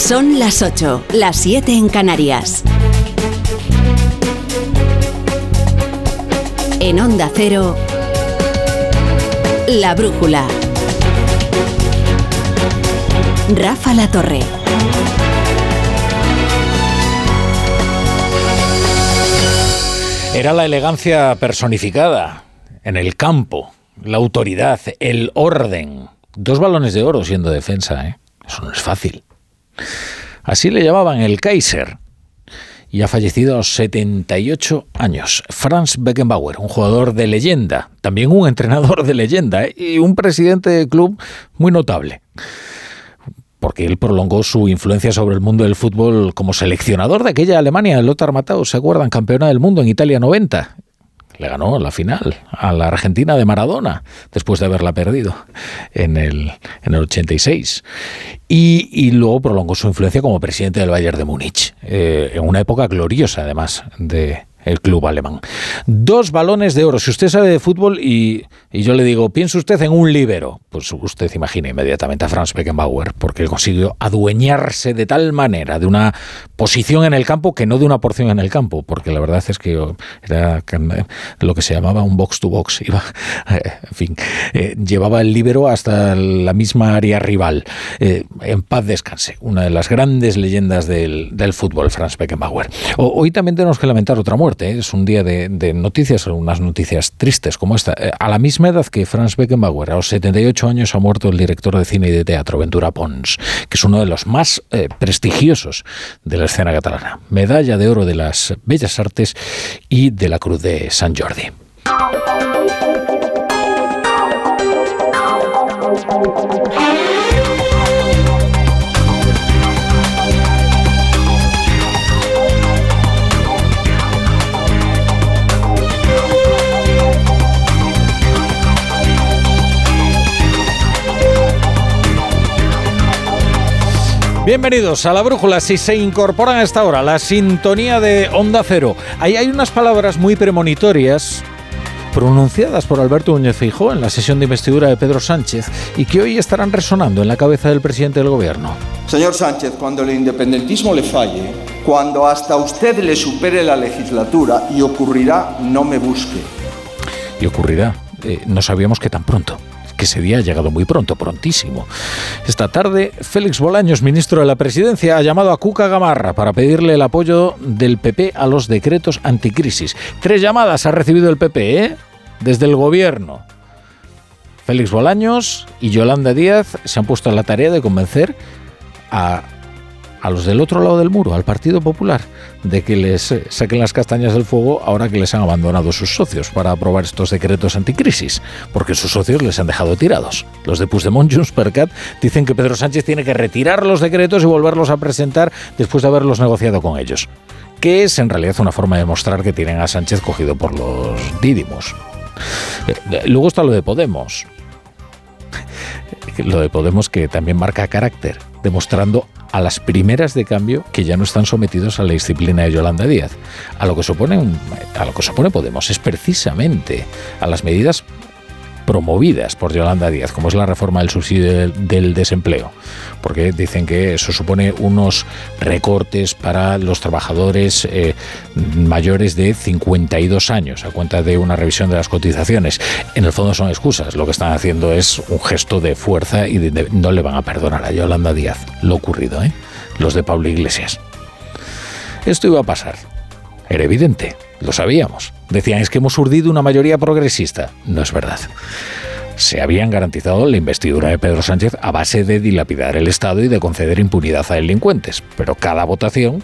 Son las 8, las 7 en Canarias. En Onda Cero, La Brújula. Rafa La Torre. Era la elegancia personificada en el campo, la autoridad, el orden. Dos balones de oro siendo defensa, ¿eh? Eso no es fácil. Así le llamaban el Kaiser. Y ha fallecido a los 78 años. Franz Beckenbauer, un jugador de leyenda, también un entrenador de leyenda ¿eh? y un presidente de club muy notable porque él prolongó su influencia sobre el mundo del fútbol como seleccionador de aquella Alemania, Lothar Matthaus, ¿se acuerdan? Campeona del mundo en Italia 90 le ganó la final a la Argentina de Maradona, después de haberla perdido en el, en el 86. Y, y, luego prolongó su influencia como presidente del Bayern de Múnich, eh, en una época gloriosa además de, el club alemán. Dos balones de oro. Si usted sabe de fútbol y, yo le digo, piense usted en un líbero, pues usted imagina inmediatamente a Franz Beckenbauer, porque él consiguió adueñarse de tal manera de una posición en el campo que no de una porción en el campo, porque la verdad es que era lo que se llamaba un box to box. Iba, en fin, eh, llevaba el líbero hasta la misma área rival. Eh, en paz descanse, una de las grandes leyendas del fútbol, Franz Beckenbauer. hoy también tenemos que lamentar otra muerte ¿eh? es un día de, noticias, algunas noticias tristes como esta. Eh, a la misma edad que Franz Beckenbauer, a los 78 años ha muerto el director de cine y de teatro, Ventura Pons, que es uno de los más eh, prestigiosos de la escena catalana. Medalla de oro de las Bellas Artes y de la Cruz de San Jordi. Bienvenidos a la brújula. Si se incorporan a esta hora la sintonía de Onda Cero, ahí hay unas palabras muy premonitorias pronunciadas por Alberto Núñez Feijóo en la sesión de investidura de Pedro Sánchez y que hoy estarán resonando en la cabeza del presidente del gobierno. Señor Sánchez, cuando el independentismo le falle, cuando hasta usted le supere la legislatura y ocurrirá, no me busque. Y ocurrirá. Eh, no sabíamos que tan pronto que ese día ha llegado muy pronto, prontísimo. Esta tarde, Félix Bolaños, ministro de la Presidencia, ha llamado a Cuca Gamarra para pedirle el apoyo del PP a los decretos anticrisis. Tres llamadas ha recibido el PP, ¿eh? Desde el gobierno. Félix Bolaños y Yolanda Díaz se han puesto a la tarea de convencer a a los del otro lado del muro, al Partido Popular, de que les eh, saquen las castañas del fuego ahora que les han abandonado sus socios para aprobar estos decretos anticrisis, porque sus socios les han dejado tirados. Los de Puigdemont Junts per Cat dicen que Pedro Sánchez tiene que retirar los decretos y volverlos a presentar después de haberlos negociado con ellos, que es en realidad una forma de mostrar que tienen a Sánchez cogido por los dídimos. Eh, luego está lo de Podemos. Lo de Podemos que también marca carácter, demostrando a las primeras de cambio que ya no están sometidos a la disciplina de Yolanda Díaz. A lo que supone, a lo que supone Podemos es precisamente a las medidas promovidas por Yolanda Díaz, como es la reforma del subsidio del, desempleo, porque dicen que eso supone unos recortes para los trabajadores eh, mayores de 52 años, a cuenta de una revisión de las cotizaciones. En el fondo son excusas, lo que están haciendo es un gesto de fuerza y no le van a perdonar a Yolanda Díaz lo ocurrido, ¿eh? los de Pablo Iglesias. Esto iba a pasar, era evidente. Lo sabíamos. Decían, es que hemos urdido una mayoría progresista. No es verdad. Se habían garantizado la investidura de Pedro Sánchez a base de dilapidar el Estado y de conceder impunidad a delincuentes. Pero cada votación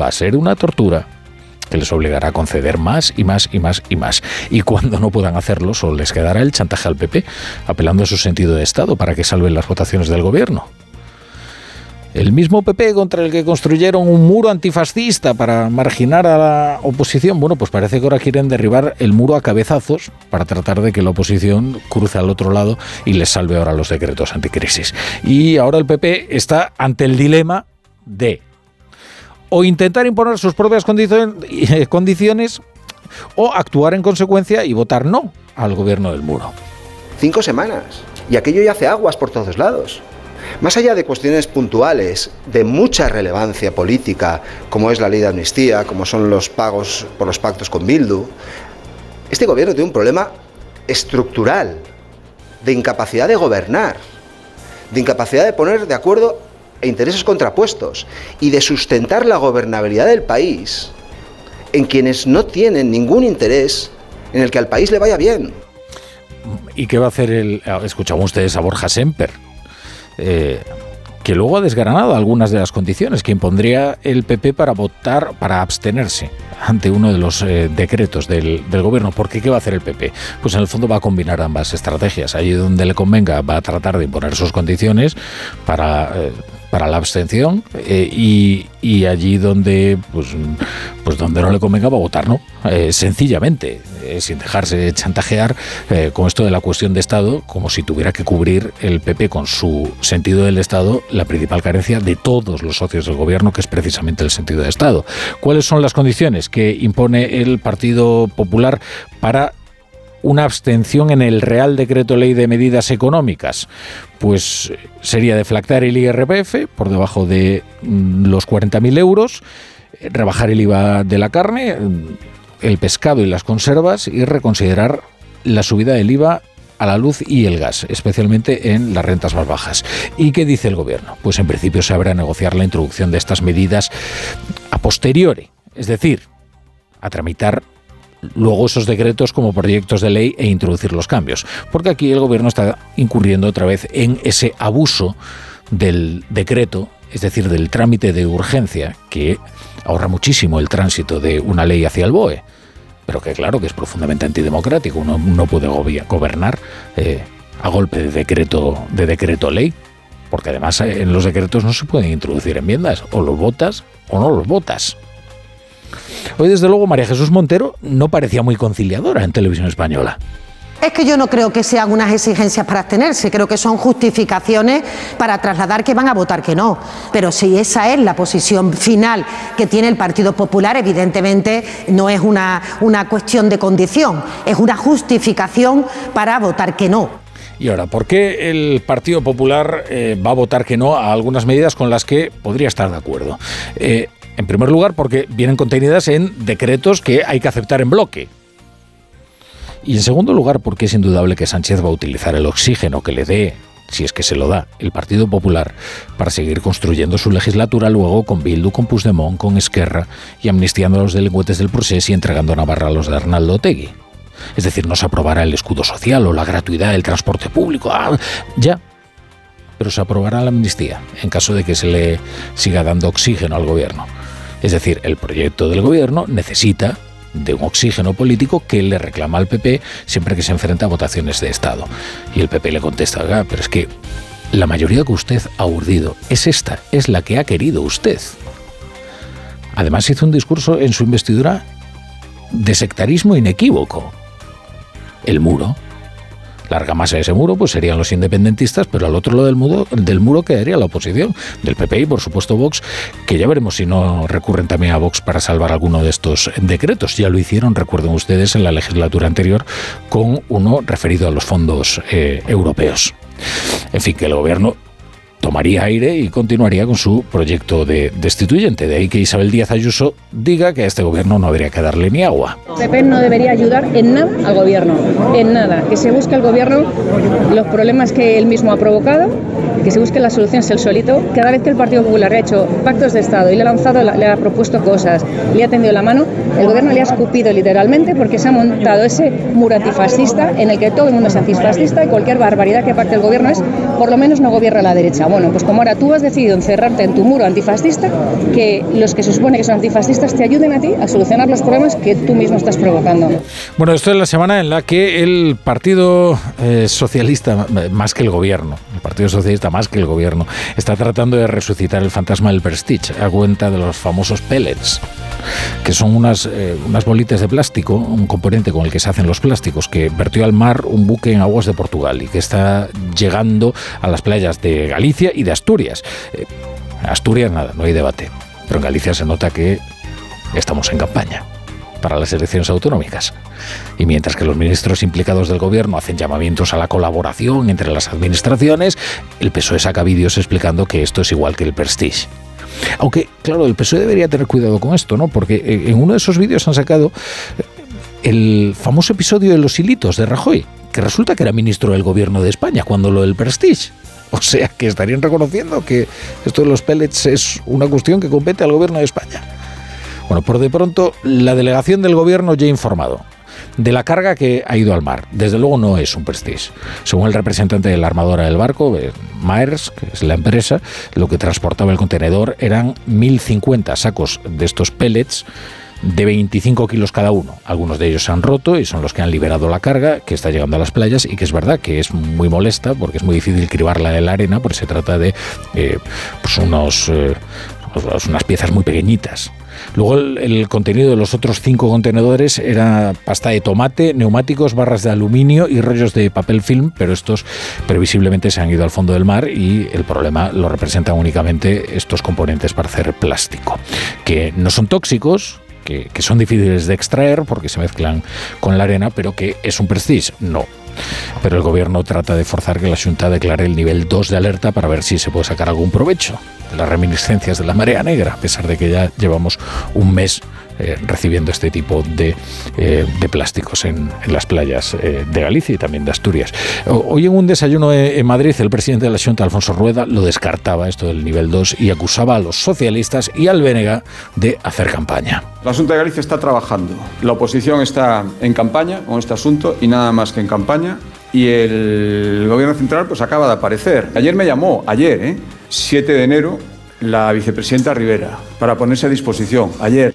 va a ser una tortura que les obligará a conceder más y más y más y más. Y cuando no puedan hacerlo, solo les quedará el chantaje al PP, apelando a su sentido de Estado para que salven las votaciones del gobierno. El mismo PP contra el que construyeron un muro antifascista para marginar a la oposición, bueno, pues parece que ahora quieren derribar el muro a cabezazos para tratar de que la oposición cruce al otro lado y les salve ahora los decretos anticrisis. Y ahora el PP está ante el dilema de o intentar imponer sus propias condiciones o actuar en consecuencia y votar no al gobierno del muro. Cinco semanas. Y aquello ya hace aguas por todos lados. Más allá de cuestiones puntuales de mucha relevancia política, como es la ley de amnistía, como son los pagos por los pactos con Bildu, este gobierno tiene un problema estructural de incapacidad de gobernar, de incapacidad de poner de acuerdo intereses contrapuestos y de sustentar la gobernabilidad del país en quienes no tienen ningún interés en el que al país le vaya bien. ¿Y qué va a hacer el... Escuchamos ustedes a Borja Semper, eh, que luego ha desgranado algunas de las condiciones que impondría el PP para votar, para abstenerse ante uno de los eh, decretos del, gobierno. ¿Por qué? ¿Qué va a hacer el PP? Pues en el fondo va a combinar ambas estrategias. Allí donde le convenga va a tratar de imponer sus condiciones para... Eh, para la abstención eh, y, allí donde pues, pues donde no le convenga va a votar no eh, sencillamente eh, sin dejarse chantajear con esto de la cuestión de Estado como si tuviera que cubrir el PP con su sentido del Estado la principal carencia de todos los socios del gobierno que es precisamente el sentido de Estado. ¿cuáles son las condiciones que impone el Partido Popular para una abstención en el Real Decreto Ley de Medidas Económicas? Pues sería deflactar el IRPF por debajo de mm, los 40.000 euros, rebajar el IVA de la carne, mm, el pescado y las conservas y reconsiderar la subida del IVA a la luz y el gas, especialmente en las rentas más bajas. ¿Y qué dice el gobierno? Pues en principio se habrá negociar la introducción de estas medidas a posteriori, es decir, a tramitar luego esos decretos como proyectos de ley e introducir los cambios. Porque aquí el gobierno está incurriendo otra vez en ese abuso del decreto, es decir, del trámite de urgencia, que ahorra muchísimo el tránsito de una ley hacia el BOE. Pero que claro que es profundamente antidemocrático. Uno no puede gobernar eh, a golpe de decreto, de decreto ley. Porque además eh, en los decretos no se pueden introducir enmiendas. O los votas o no los votas. Hoy, desde luego, María Jesús Montero no parecía muy conciliadora en televisión española. Es que yo no creo que sean unas exigencias para abstenerse, creo que son justificaciones para trasladar que van a votar que no. Pero si esa es la posición final que tiene el Partido Popular, evidentemente no es una, una cuestión de condición, es una justificación para votar que no. Y ahora, ¿por qué el Partido Popular eh, va a votar que no a algunas medidas con las que podría estar de acuerdo? Eh, en primer lugar, porque vienen contenidas en decretos que hay que aceptar en bloque. Y en segundo lugar, porque es indudable que Sánchez va a utilizar el oxígeno que le dé, si es que se lo da, el Partido Popular para seguir construyendo su legislatura luego con Bildu, con Puigdemont, con Esquerra y amnistiando a los delincuentes del proceso y entregando Navarra a los de Arnaldo Otegui. Es decir, no se aprobará el escudo social o la gratuidad del transporte público. Ah, ya. Pero se aprobará la amnistía en caso de que se le siga dando oxígeno al gobierno. Es decir, el proyecto del gobierno necesita de un oxígeno político que le reclama al PP siempre que se enfrenta a votaciones de Estado. Y el PP le contesta, pero es que la mayoría que usted ha urdido es esta, es la que ha querido usted. Además hizo un discurso en su investidura de sectarismo inequívoco. El muro, larga masa de ese muro pues serían los independentistas, pero al otro lado del muro, del muro quedaría la oposición, del PP y por supuesto Vox, que ya veremos si no recurren también a Vox para salvar alguno de estos decretos. Ya lo hicieron, recuerden ustedes, en la legislatura anterior con uno referido a los fondos eh, europeos. En fin, que el gobierno tomaría aire y continuaría con su proyecto de destituyente. De ahí que Isabel Díaz Ayuso diga que a este gobierno no habría que darle ni agua. PP no debería ayudar en nada al gobierno, en nada. Que se busque el gobierno los problemas que él mismo ha provocado, que se busque las soluciones él solito. Cada vez que el Partido Popular ha hecho pactos de Estado y le ha lanzado, le ha propuesto cosas, le ha tendido la mano, el gobierno le ha escupido literalmente porque se ha montado ese muro antifascista en el que todo el mundo es antifascista y cualquier barbaridad que parte el gobierno es, por lo menos no gobierna la derecha. Bueno, pues como ahora tú has decidido encerrarte en tu muro antifascista, que los que se supone que son antifascistas te ayuden a ti a solucionar los problemas que tú mismo estás provocando. Bueno, esto es la semana en la que el Partido eh, Socialista, más que el gobierno, el Partido Socialista más que el gobierno, está tratando de resucitar el fantasma del Prestige a cuenta de los famosos pellets que son unas, eh, unas bolitas de plástico, un componente con el que se hacen los plásticos, que vertió al mar un buque en aguas de Portugal y que está llegando a las playas de Galicia y de Asturias. Eh, Asturias nada, no hay debate, pero en Galicia se nota que estamos en campaña. Para las elecciones autonómicas. Y mientras que los ministros implicados del gobierno hacen llamamientos a la colaboración entre las administraciones, el PSOE saca vídeos explicando que esto es igual que el Prestige. Aunque, claro, el PSOE debería tener cuidado con esto, ¿no? Porque eh, en uno de esos vídeos han sacado eh, el famoso episodio de los hilitos de Rajoy, que resulta que era ministro del gobierno de España cuando lo del Prestige. O sea que estarían reconociendo que esto de los pellets es una cuestión que compete al gobierno de España. Bueno, por de pronto, la delegación del gobierno ya ha informado de la carga que ha ido al mar. Desde luego no es un prestige. Según el representante de la armadora del barco, Maersk, que es la empresa, lo que transportaba el contenedor eran 1.050 sacos de estos pellets de 25 kilos cada uno. Algunos de ellos se han roto y son los que han liberado la carga que está llegando a las playas y que es verdad que es muy molesta porque es muy difícil cribarla en la arena porque se trata de eh, pues unos, eh, unas piezas muy pequeñitas. Luego el, contenido de los otros cinco contenedores era pasta de tomate, neumáticos, barras de aluminio y rollos de papel film, pero estos previsiblemente se han ido al fondo del mar y el problema lo representan únicamente estos componentes para hacer plástico, que no son tóxicos, que, que, son difíciles de extraer porque se mezclan con la arena, pero que es un prestige. No, pero el gobierno trata de forzar que la Junta declare el nivel 2 de alerta para ver si se puede sacar algún provecho de las reminiscencias de la marea negra, a pesar de que ya llevamos un mes eh, recibiendo este tipo de, eh, plásticos en, las playas eh, de Galicia y también de Asturias. Hoy en un desayuno en Madrid, el presidente de la Junta, Alfonso Rueda, lo descartaba esto del nivel 2 y acusaba a los socialistas y al Bénega de hacer campaña. La Junta de Galicia está trabajando. La oposición está en campaña con este asunto y nada más que en campaña. Y el gobierno central pues acaba de aparecer. Ayer me llamó, ayer, 7 de enero, la vicepresidenta Rivera, para ponerse a disposición. Ayer.